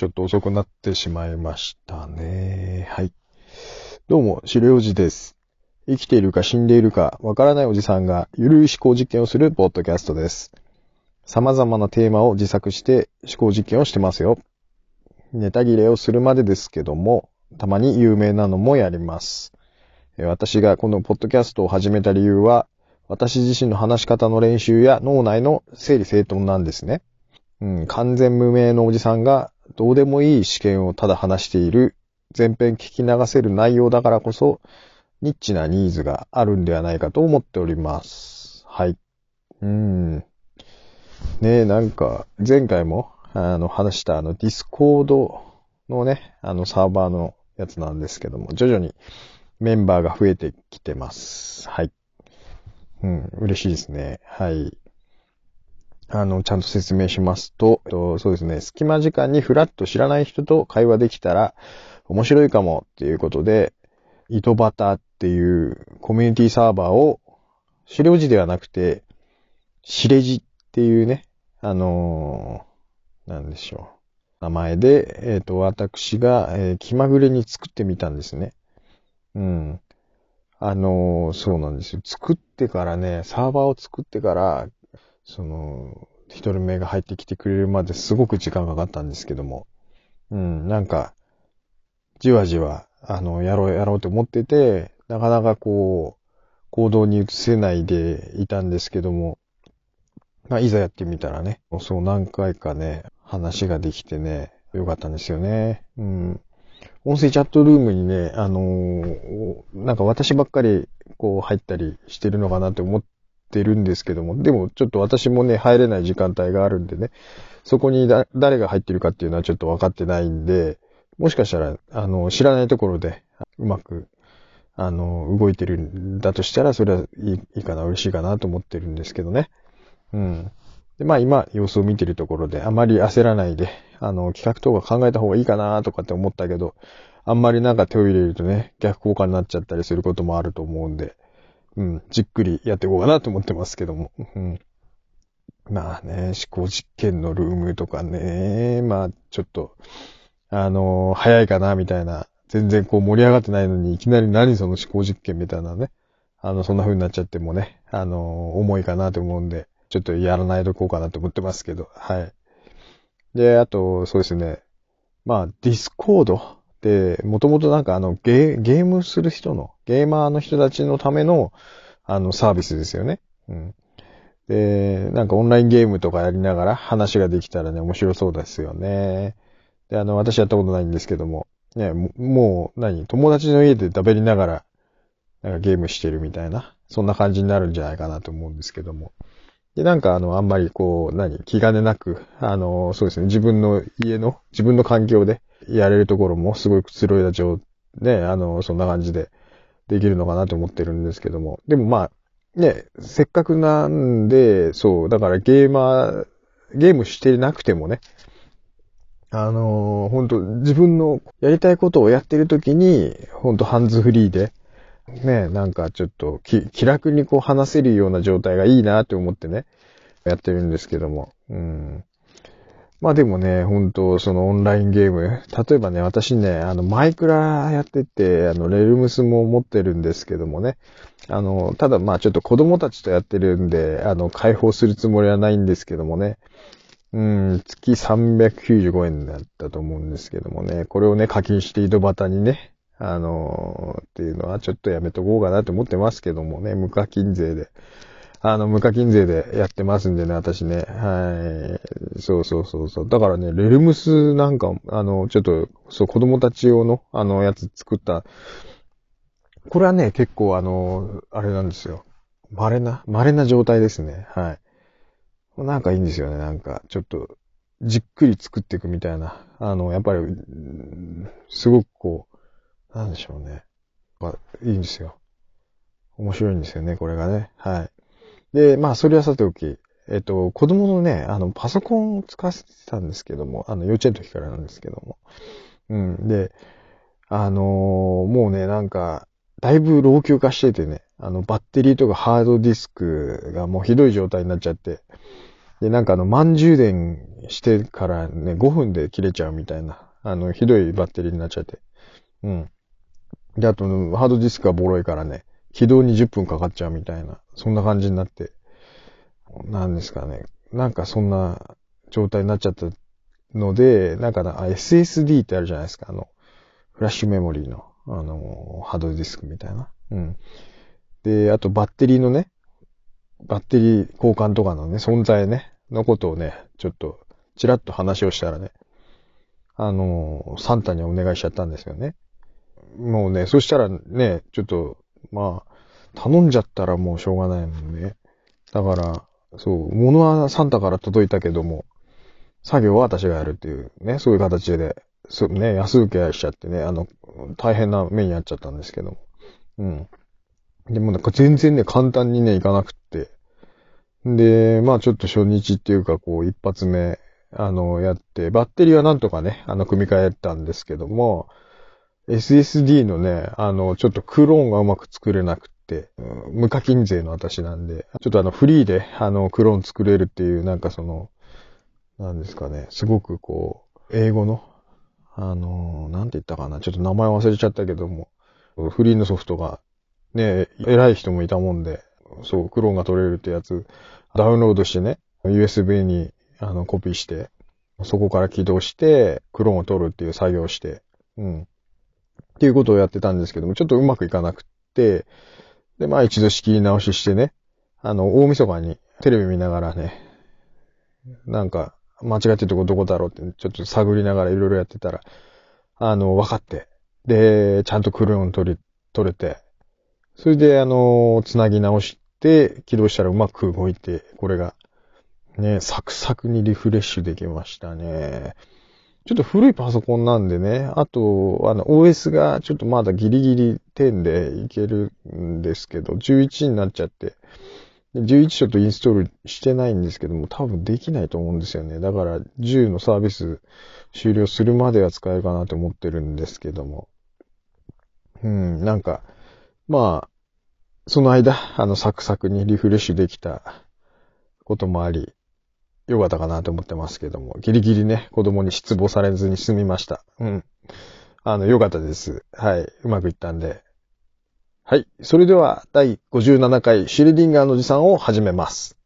ちょっと遅くなってしまいましたね。はい。どうも、資料ジです。生きているか死んでいるかわからないおじさんがゆるい思考実験をするポッドキャストです。様々なテーマを自作して思考実験をしてますよ。ネタ切れをするまでですけども、たまに有名なのもやります。私がこのポッドキャストを始めた理由は、私自身の話し方の練習や脳内の整理整頓なんですね。うん、完全無名のおじさんがどうでもいい私見をただ話している全編聞き流せる内容だからこそ、ニッチなニーズがあるんではないかと思っております。はい。うん。ねえ、なんか、前回も、あの、話したあの、ディスコードのね、あの、サーバーのやつなんですけども、徐々にメンバーが増えてきてます。はい。うん、嬉しいですね。はい。あの、ちゃんと説明しますと、そうですね、隙間時間にフラッと知らない人と会話できたら面白いかもっていうことで、糸端っていうコミュニティサーバーを、資料時ではなくて、シレジっていうね、あのー、なんでしょう。名前で、えっ、ー、と、私が、えー、気まぐれに作ってみたんですね。うん。あのー、そうなんですよ。作ってからね、サーバーを作ってから、その、一人目が入ってきてくれるまですごく時間がかかったんですけども、うん、なんか、じわじわ、あの、やろうやろうと思ってて、なかなかこう、行動に移せないでいたんですけども、まあ、いざやってみたらね、そう何回かね、話ができてね、よかったんですよね。うん。音声チャットルームにね、あのー、なんか私ばっかりこう入ったりしてるのかなって思っってるんですけども、でもちょっと私もね、入れない時間帯があるんでね、そこにだ誰が入ってるかっていうのはちょっと分かってないんで、もしかしたら、あの、知らないところでうまく、あの、動いてるんだとしたら、それはいいかな、嬉しいかなと思ってるんですけどね。うん。で、まあ今、様子を見てるところで、あまり焦らないで、あの、企画とか考えた方がいいかなとかって思ったけど、あんまりなんか手を入れるとね、逆効果になっちゃったりすることもあると思うんで、うん、じっくりやっていこうかなと思ってますけども。うん。まあね、思考実験のルームとかね、まあちょっと、あのー、早いかな、みたいな。全然こう盛り上がってないのに、いきなり何その思考実験みたいなね。あの、そんな風になっちゃってもね、あのー、重いかなと思うんで、ちょっとやらないとこうかなと思ってますけど、はい。で、あと、そうですね。まあ、ディスコード、もともとなんかあのゲ、ゲームする人の、ゲーマーの人たちのための、あの、サービスですよね。うん。で、なんかオンラインゲームとかやりながら話ができたらね、面白そうですよね。で、あの、私やったことないんですけども、ね、もう、何、友達の家で駄弁りながら、なんかゲームしてるみたいな、そんな感じになるんじゃないかなと思うんですけども。で、なんかあの、あんまりこう、何、気兼ねなく、あの、そうですね、自分の家の、自分の環境で、やれるところもすごいくつろいだ状態、ね、あの、そんな感じでできるのかなと思ってるんですけども。でもまあ、ね、せっかくなんで、そう、だからゲーマー、ゲームしてなくてもね、あのー、本当自分のやりたいことをやってる時に、本当ハンズフリーで、ね、なんかちょっと気楽にこう話せるような状態がいいなって思ってね、やってるんですけども。うん。まあでもね、本当そのオンラインゲーム。例えばね、私ね、あの、マイクラやってて、あの、レルムスも持ってるんですけどもね。あの、ただまあちょっと子供たちとやってるんで、あの、解放するつもりはないんですけどもね。うん、月395円だったと思うんですけどもね。これをね、課金して井戸端にね、あのっていうのはちょっとやめとこうかなと思ってますけどもね、無課金税で。あの、無課金税でやってますんでね、私ね。はい。そうそうそうそう。だからね、レルムスなんか、あの、ちょっと、そう、子供たち用の、あの、やつ作った。これはね、結構あの、あれなんですよ。稀な、稀な状態ですね。はい。なんかいいんですよね。なんか、ちょっと、じっくり作っていくみたいな。あの、やっぱり、すごくこう、なんでしょうね。まあ、いいんですよ。面白いんですよね、これがね。はい。で、まあ、それはさておき、えっと、子供のね、あの、パソコンを使わせてたんですけども、あの、幼稚園の時からなんですけども。うん。で、あのー、もうね、なんか、だいぶ老朽化しててね、あの、バッテリーとかハードディスクがもうひどい状態になっちゃって、で、なんかあの、満充電してからね、5分で切れちゃうみたいな、あの、ひどいバッテリーになっちゃって。うん。で、あと、ハードディスクがボロいからね、起動に10分かかっちゃうみたいな、そんな感じになって、なんですかね。なんかそんな状態になっちゃったので、なんかな、SSD ってあるじゃないですか、あの、フラッシュメモリーの、あの、ハードディスクみたいな。うん。で、あとバッテリーのね、バッテリー交換とかのね、存在ね、のことをね、ちょっと、ちらっと話をしたらね、あの、サンタにお願いしちゃったんですよね。もうね、そしたらね、ちょっと、まあ、頼んじゃったらもうしょうがないもんね。だから、そう、物はサンタから届いたけども、作業は私がやるっていうね、そういう形で、そうね、安請けしちゃってね、あの、大変な目に遭っちゃったんですけども。うん。でもなんか全然ね、簡単にね、いかなくって。で、まあちょっと初日っていうか、こう、一発目、あの、やって、バッテリーはなんとかね、あの、組み替えたんですけども、SSD のね、あの、ちょっとクローンがうまく作れなくて、無課金税の私なんで、ちょっとあの、フリーで、あの、クローン作れるっていう、なんかその、なんですかね、すごくこう、英語の、あの、なんて言ったかな、ちょっと名前忘れちゃったけども、フリーのソフトが、ね、偉い人もいたもんで、そう、クローンが取れるってやつ、ダウンロードしてね、USB にあのコピーして、そこから起動して、クローンを取るっていう作業をして、うん。っていうことをやってたんですけども、ちょっとうまくいかなくって、で、まあ一度仕切り直ししてね、あの、大晦日にテレビ見ながらね、なんか、間違ってるとこどこだろうって、ちょっと探りながらいろいろやってたら、あの、分かって、で、ちゃんとクローン取り、取れて、それで、あの、つなぎ直して、起動したらうまく動いて、これが、ね、サクサクにリフレッシュできましたね。ちょっと古いパソコンなんでね、あと、あの、OS がちょっとまだギリギリ10でいけるんですけど、11になっちゃって、11ちょっとインストールしてないんですけども、多分できないと思うんですよね。だから、10のサービス終了するまでは使えるかなと思ってるんですけども。うん、なんか、まあ、その間、あの、サクサクにリフレッシュできたこともあり、よかったかなと思ってますけども、ギリギリね、子供に失望されずに済みました。うん。あの、よかったです。はい。うまくいったんで。はい。それでは、第57回シュレディンガーのおじさんを始めます。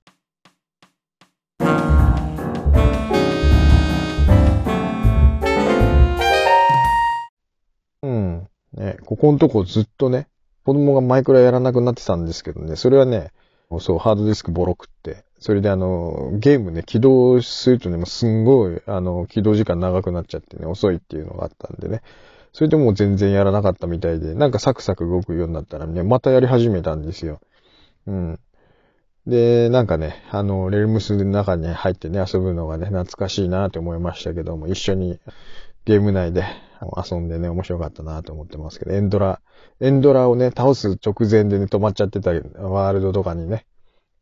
うん。ね、ここのとこずっとね、子供がマイクラやらなくなってたんですけどね、それはね、そう、ハードディスクボロくって、それであの、ゲームね、起動するとね、もうすんごい、あの、起動時間長くなっちゃってね、遅いっていうのがあったんでね。それでもう全然やらなかったみたいで、なんかサクサク動くようになったらね、またやり始めたんですよ。うん。で、なんかね、あの、レルムスの中に入ってね、遊ぶのがね、懐かしいなと思いましたけども、一緒にゲーム内で遊んでね、面白かったなと思ってますけど、エンドラ、エンドラをね、倒す直前でね、止まっちゃってたワールドとかにね、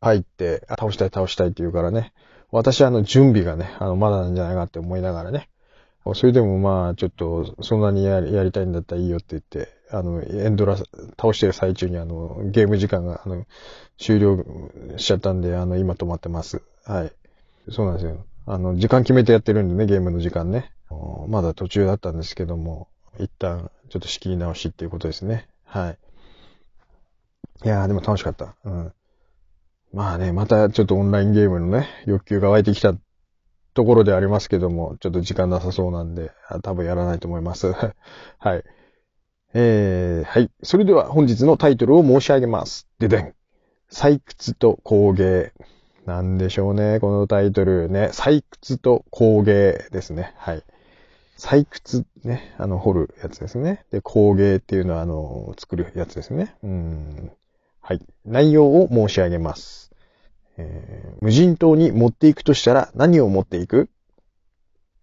入って、倒したい倒したいって言うからね、私はあの準備がね、あの、まだなんじゃないかって思いながらね、それでもまあ、ちょっと、そんなにやりやりたいんだったらいいよって言って、あの、エンドラ倒してる最中にあの、ゲーム時間が、あの、終了しちゃったんで、あの、今止まってます。はい。そうなんですよ。あの、時間決めてやってるんでね、ゲームの時間ね。まだ途中だったんですけども、一旦、ちょっと仕切り直しっていうことですね。はい。いやー、でも楽しかった。うん。まあね、またちょっとオンラインゲームのね、欲求が湧いてきたところでありますけども、ちょっと時間なさそうなんで、多分やらないと思います。はい。えー、はい。それでは本日のタイトルを申し上げます。ででん。採掘と工芸。なんでしょうね、このタイトルね。採掘と工芸ですね。はい。採掘ね、あの、掘るやつですね。で、工芸っていうのは、あの、作るやつですね。うん。はい。内容を申し上げます。えー、無人島に持っていくとしたら何を持っていく？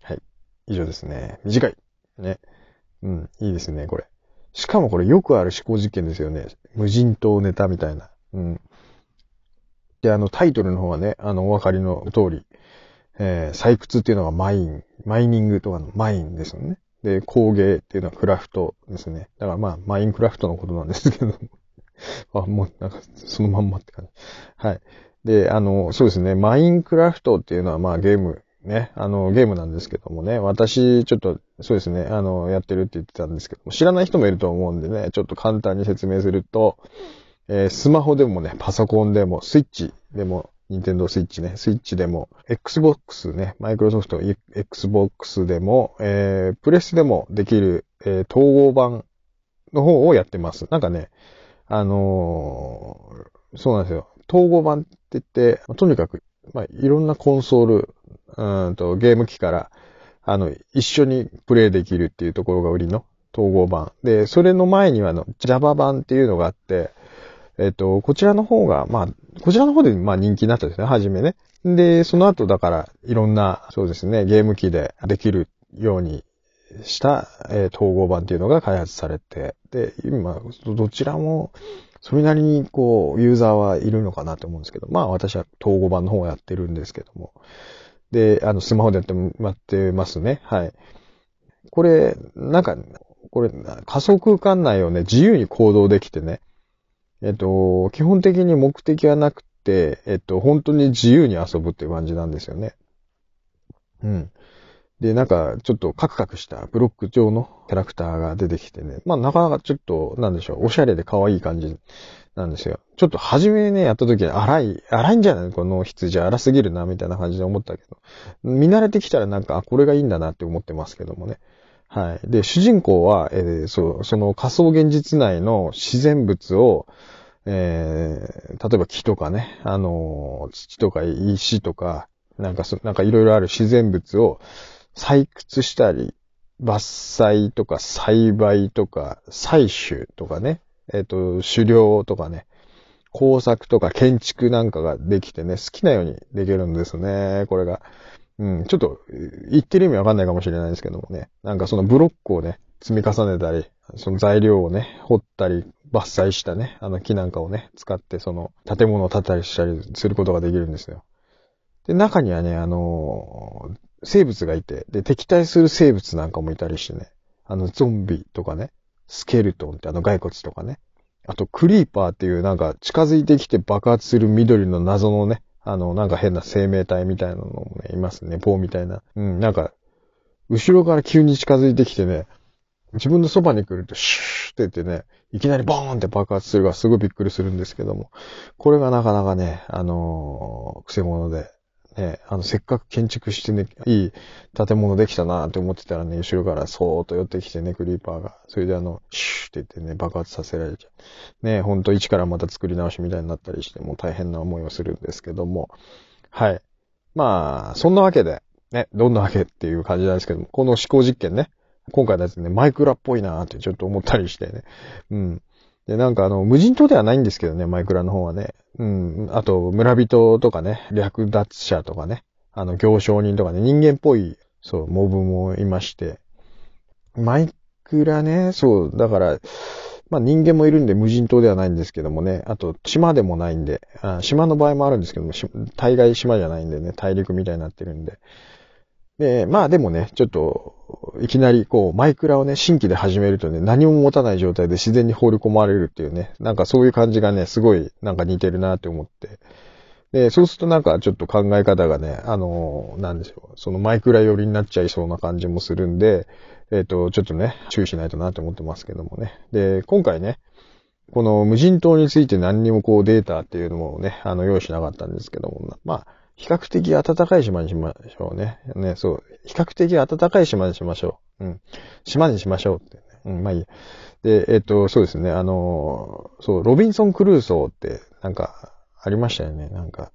はい。以上ですね。短い。ね。うん、いいですね、これ。しかもこれよくある思考実験ですよね。無人島ネタみたいな。うん。で、あの、タイトルの方はね、あの、お分かりの通り、えー、採掘っていうのがマイン、マイニングとかのマインですよね。で、工芸っていうのはクラフトですね。だからまあ、マインクラフトのことなんですけども。あ、もう、なんか、そのまんまって感じ。はい。で、あの、そうですね、マインクラフトっていうのはまあゲーム、ね、あの、ゲームなんですけどもね、私、ちょっと、そうですね、あの、やってるって言ってたんですけども、知らない人もいると思うんでね、ちょっと簡単に説明すると、えー、スマホでもね、パソコンでも、スイッチでも、ニンテンドースイッチね、スイッチでも、Xbox ね、マイクロソフト Xbox でも、えー、プレスでもできる、えー、統合版の方をやってます。なんかね、あのー、そうなんですよ。統合版って言って、とにかく、まあ、いろんなコンソール、うんと、ゲーム機から、あの、一緒にプレイできるっていうところが売りの統合版。で、それの前にはあの、Java 版っていうのがあって、えっと、こちらの方が、まあ、こちらの方で、まあ人気になったんですね、はじめね。で、その後だから、いろんな、そうですね、ゲーム機でできるようにした、えー、統合版っていうのが開発されて、で、今、どちらも、それなりに、こう、ユーザーはいるのかなと思うんですけど、まあ私は統合版の方をやってるんですけども。で、あの、スマホでやってもらってますね。はい。これ、なんか、これ、仮想空間内をね、自由に行動できてね、えっと、基本的に目的はなくて、えっと、本当に自由に遊ぶっていう感じなんですよね。うん。で、なんか、ちょっとカクカクしたブロック状のキャラクターが出てきてね。まあ、なかなかちょっと、なんでしょう、おしゃれで可愛い感じなんですよ。ちょっと初めね、やった時に荒い、荒いんじゃない？この羊荒すぎるな、みたいな感じで思ったけど。見慣れてきたらなんか、あ、これがいいんだなって思ってますけどもね。はい。で、主人公は、えー、そう、その仮想現実内の自然物を、えー、例えば木とかね、あのー、土とか石とか、なんかそ、なんかいろいろある自然物を採掘したり、伐採とか栽培とか採取とかね、えっ、ー、と、狩猟とかね、工作とか建築なんかができてね、好きなようにできるんですね、これが。うん、ちょっと、言ってる意味わかんないかもしれないですけどもね。なんかそのブロックをね、積み重ねたり、その材料をね、掘ったり、伐採したね、あの木なんかをね、使ってその建物を建てたりしたりすることができるんですよ。で、中にはね、あのー、生物がいて、で、敵対する生物なんかもいたりしてね、あの、ゾンビとかね、スケルトンってあの骸骨とかね、あと、クリーパーっていうなんか近づいてきて爆発する緑の謎のね、あの、なんか変な生命体みたいなのもね、いますね。棒みたいな。うん、なんか、後ろから急に近づいてきてね、自分のそばに来るとシューって言ってね、いきなりボーンって爆発するからすごいびっくりするんですけども、これがなかなかね、あのー、癖物で、ね、あの、せっかく建築してね、いい建物できたなって思ってたらね、後ろからそーっと寄ってきてね、クリーパーが。それであの、シューって言ってね、爆発させられちゃう。ね、ほんと一からまた作り直しみたいになったりして、もう大変な思いをするんですけども。はい。まあ、そんなわけで、ね、どんなわけっていう感じなんですけども、この思考実験ね、今回のやつね、マイクラっぽいなーってちょっと思ったりしてね。うん。で、なんかあの、無人島ではないんですけどね、マイクラの方はね。うん。あと、村人とかね、略奪者とかね、あの、行商人とかね、人間っぽい、そう、モブもいまして。マイクラね、そう、だから、まあ人間もいるんで無人島ではないんですけどもね。あと、島でもないんで、あ島の場合もあるんですけども、大概島じゃないんでね、大陸みたいになってるんで。で、まあでもね、ちょっと、いきなりこう、マイクラをね、新規で始めるとね、何も持たない状態で自然に放り込まれるっていうね、なんかそういう感じがね、すごいなんか似てるなって思って。で、そうするとなんかちょっと考え方がね、あの、なんでしょう、そのマイクラ寄りになっちゃいそうな感じもするんで、えっ、ー、と、ちょっとね、注意しないとなって思ってますけどもね。で、今回ね、この無人島について何にもこうデータっていうのもね、あの、用意しなかったんですけども、まあ、比較的暖かい島にしましょうね。ね、そう。比較的暖かい島にしましょう。うん。島にしましょうって、ね。うん、まあいい。で、えっ、と、そうですね。あの、そう、ロビンソン・クルーソーって、なんか、ありましたよね。なんか、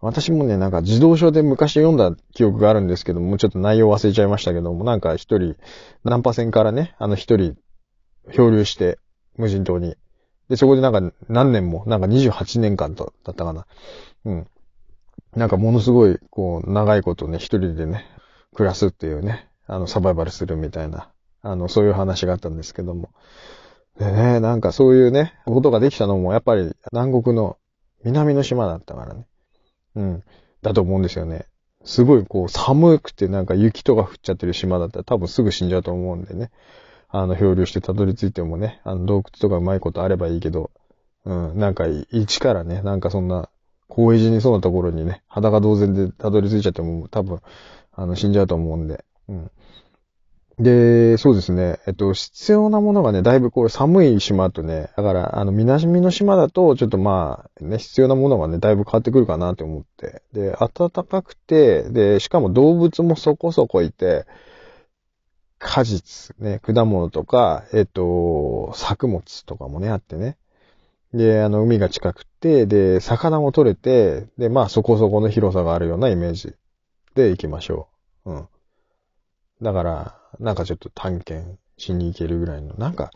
私もね、なんか自動書で昔読んだ記憶があるんですけども、ちょっと内容忘れちゃいましたけども、なんか一人、ナンパ船からね、あの一人、漂流して、無人島に。で、そこでなんか何年も、なんか28年間と、だったかな。うん。なんかものすごい、こう、長いことね、一人でね、暮らすっていうね、あの、サバイバルするみたいな、あの、そういう話があったんですけども。でね、なんかそういうね、ことができたのも、やっぱり南国の南の島だったからね。うん。だと思うんですよね。すごいこう寒くてなんか雪とか降っちゃってる島だったら多分すぐ死んじゃうと思うんでね。あの、漂流してたどり着いてもね、あの、洞窟とかうまいことあればいいけど、うん、なんか一からね、なんかそんな高円寺にそうなところにね、裸同然でたどり着いちゃっても多分、あの、死んじゃうと思うんで。うん。で、そうですね。えっと、必要なものがね、だいぶこれ寒い島とね、だから、あの、南の島だと、ちょっとまあ、ね、必要なものがね、だいぶ変わってくるかなと思って。で、暖かくて、で、しかも動物もそこそこいて、果実、ね、果物とか、えっと、作物とかもね、あってね。で、あの、海が近くて、で、魚も取れて、で、まあ、そこそこの広さがあるようなイメージで行きましょう。うん。だから、なんかちょっと探検しに行けるぐらいの、なんか、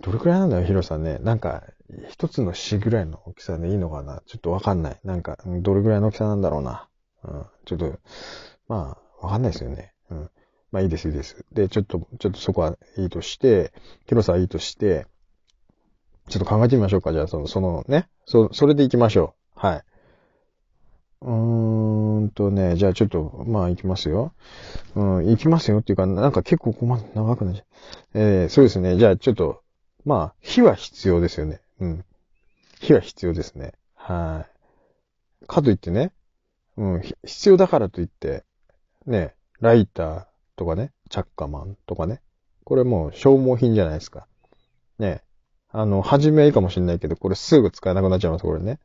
どれくらいなんだよ、広さね。なんか、一つの市ぐらいの大きさでいいのかなちょっとわかんない。なんか、どれくらいの大きさなんだろうな。うん。ちょっと、まあ、わかんないですよね。うん。まあいいです、いいです。で、ちょっと、ちょっとそこはいいとして、広さはいいとして、ちょっと考えてみましょうか。じゃあ、その、そのね、そ、それで行きましょう。はい。うーんとね、じゃあちょっと、まあ行きますよ。うん、行きますよっていうか、なんか結構こま、長くなっちゃう。えー、そうですね。じゃあちょっと、まあ、火は必要ですよね。うん。火は必要ですね。はい。かといってね、うん、必要だからといって、ね、ライターとかね、チャッカマンとかね。これもう消耗品じゃないですか。ね。あの、初めはいいかもしれないけど、これすぐ使えなくなっちゃいます、これね。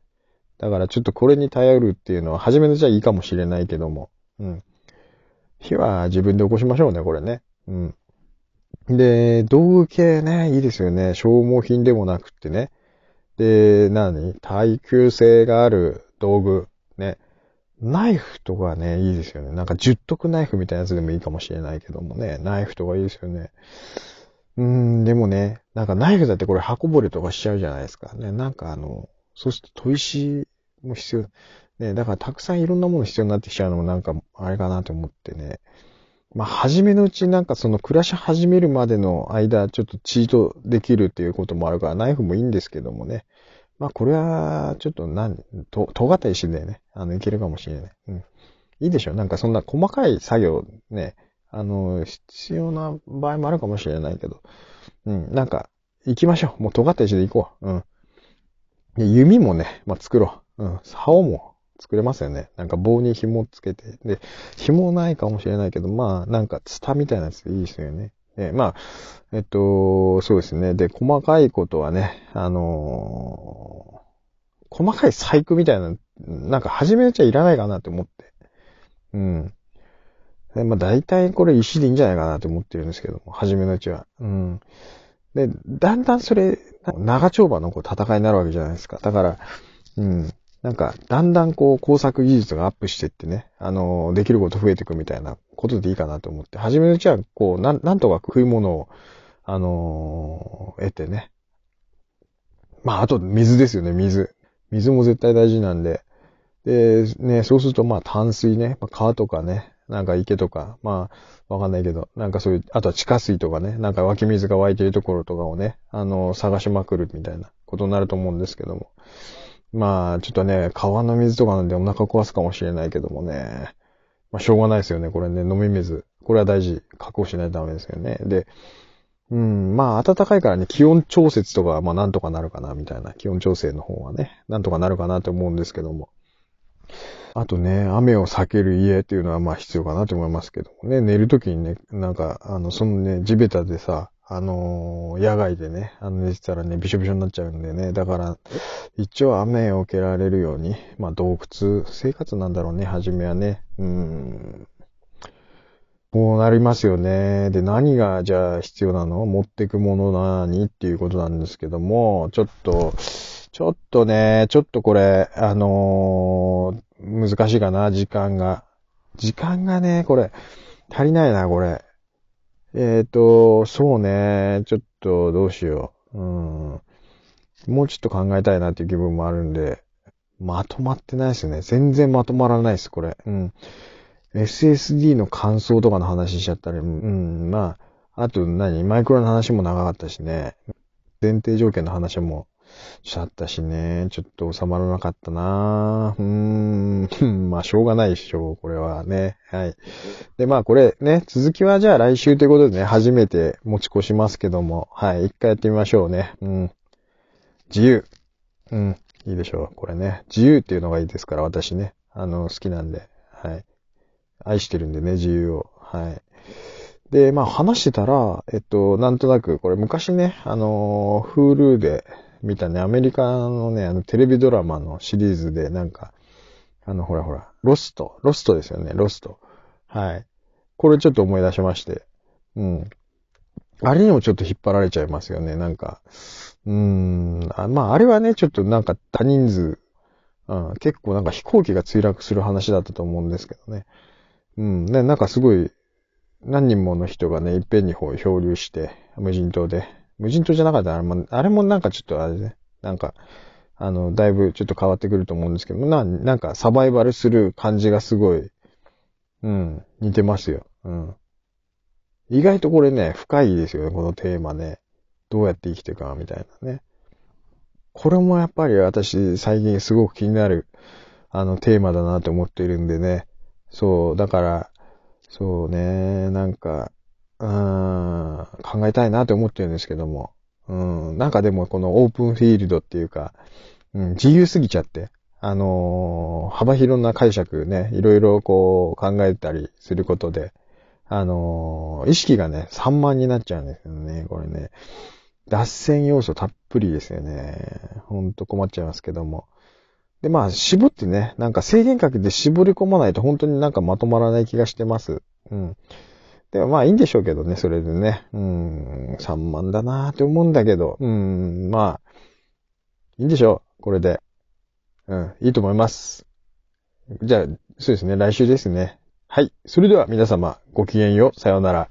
だからちょっとこれに頼るっていうのは、初めのじゃいいかもしれないけども。うん。火は自分で起こしましょうね、これね。うん。で、道具系ね、いいですよね。消耗品でもなくってね。で、何？耐久性がある道具。ね。ナイフとかね、いいですよね。なんか十徳ナイフみたいなやつでもいいかもしれないけどもね。ナイフとかいいですよね。うん、でもね、なんかナイフだってこれ箱掘りとかしちゃうじゃないですか。ね、なんかあの、そうすると砥石も必要。ね、だからたくさんいろんなもの必要になってきちゃうのもなんか、あれかなと思ってね。まあ、初めのうちなんかその暮らし始めるまでの間、ちょっとチートできるっていうこともあるから、ナイフもいいんですけどもね。まあ、これは、ちょっと何、と、尖った石でね、あの、いけるかもしれない。うん。いいでしょ？なんかそんな細かい作業ね、あの、必要な場合もあるかもしれないけど。うん。なんか、行きましょう。もう尖った石で行こう。うん。で、弓もね、まあ、作ろう。うん。竿も作れますよね。なんか棒に紐つけて。で、紐ないかもしれないけど、まあ、なんかツタみたいなやつでいいですよね。えまあ、えっと、そうですね。で、細かいことはね、あのー、細かい細工みたいな、なんか始めちゃいらないかなって思って。うん。でまあ大体これ石でいいんじゃないかなって思ってるんですけども、初めのうちは。うん。で、だんだんそれ、長丁場のこう戦いになるわけじゃないですか。だから、うん。なんか、だんだんこう工作技術がアップしていってね、あの、できること増えていくみたいなことでいいかなと思って、初めのうちはこう、なん、なんとか食い物を、あのー、得てね。まあ、あと水ですよね、水。水も絶対大事なんで。で、ね、そうするとまあ淡水ね、まあ、川とかね、なんか池とか、まあ、わかんないけど、なんかそういう、あとは地下水とかね、なんか湧き水が湧いているところとかをね、あの、探しまくるみたいなことになると思うんですけども。まあ、ちょっとね、川の水とかなんでお腹壊すかもしれないけどもね。まあ、しょうがないですよね、これね、飲み水。これは大事。確保しないとダメですよね。で、うん、まあ、暖かいからね、気温調節とか、まあ、なんとかなるかな、みたいな。気温調整の方はね、なんとかなるかなと思うんですけども。あとね、雨を避ける家っていうのはまあ必要かなと思いますけどもね、寝るときにね、なんか、あの、そのね、地べたでさ、あのー、野外でね、あの寝てたらね、びしょびしょになっちゃうんでね、だから、一応雨を受けられるように、まあ洞窟生活なんだろうね、初めはね。うん。こうなりますよね。で、何がじゃあ必要なの？持ってくもの何っていうことなんですけども、ちょっと、ちょっとね、ちょっとこれ、あのー、難しいかな、時間が。時間がね、これ、足りないな、これ。えっ、ー、と、そうね、ちょっとどうしよう。うん。もうちょっと考えたいなっていう気分もあるんで、まとまってないですね。全然まとまらないです、これ。うん。SSD の感想とかの話しちゃったり、うん、まあ、あと何？マイクロの話も長かったしね。前提条件の話もしちゃったしね。ちょっと収まらなかったなうーん。まあ、しょうがないでしょう。これはね。はい。で、まあ、これね、続きはじゃあ来週ということでね、初めて持ち越しますけども、はい。一回やってみましょうね。うん。自由。うん。いいでしょう。これね。自由っていうのがいいですから、私ね。あの、好きなんで。はい。愛してるんでね、自由を。はい。で、まあ話してたら、えっと、なんとなく、これ昔ね、あの、Hulu で見たね、アメリカのね、あの、テレビドラマのシリーズで、なんか、あの、ほらほら、ロスト。ロストですよね、ロスト。はい。これちょっと思い出しまして。うん。あれにもちょっと引っ張られちゃいますよね、なんか。うーん。あまあ、あれはね、ちょっとなんか多人数、うん、結構なんか飛行機が墜落する話だったと思うんですけどね。うん。ね、なんかすごい、何人もの人がね、いっぺんに漂流して、無人島で。無人島じゃなかった？ら、あれも、あれもなんかちょっとあれね、なんか、あの、だいぶちょっと変わってくると思うんですけどな、なんかサバイバルする感じがすごい、うん、似てますよ。うん。意外とこれね、深いですよね、このテーマね。どうやって生きていくか、みたいなね。これもやっぱり私、最近すごく気になる、あの、テーマだなと思っているんでね。そう、だから、そうね、なんか、うん、考えたいなと思ってるんですけども。うん、なんかでもこのオープンフィールドっていうか、うん、自由すぎちゃって、あのー、幅広な解釈ね、いろいろこう考えたりすることで、あのー、意識がね、散漫になっちゃうんですよね、これね。脱線要素たっぷりですよね。ほんと困っちゃいますけども。で、まあ、絞ってね、なんか制限かけて絞り込まないと本当になんかまとまらない気がしてます。うん。でもまあいいんでしょうけどね、それでね。うん、3万だなーって思うんだけど、うん、まあ、いいんでしょう、これで。うん、いいと思います。じゃあ、そうですね、来週ですね。はい。それでは皆様、ごきげんよう。さようなら。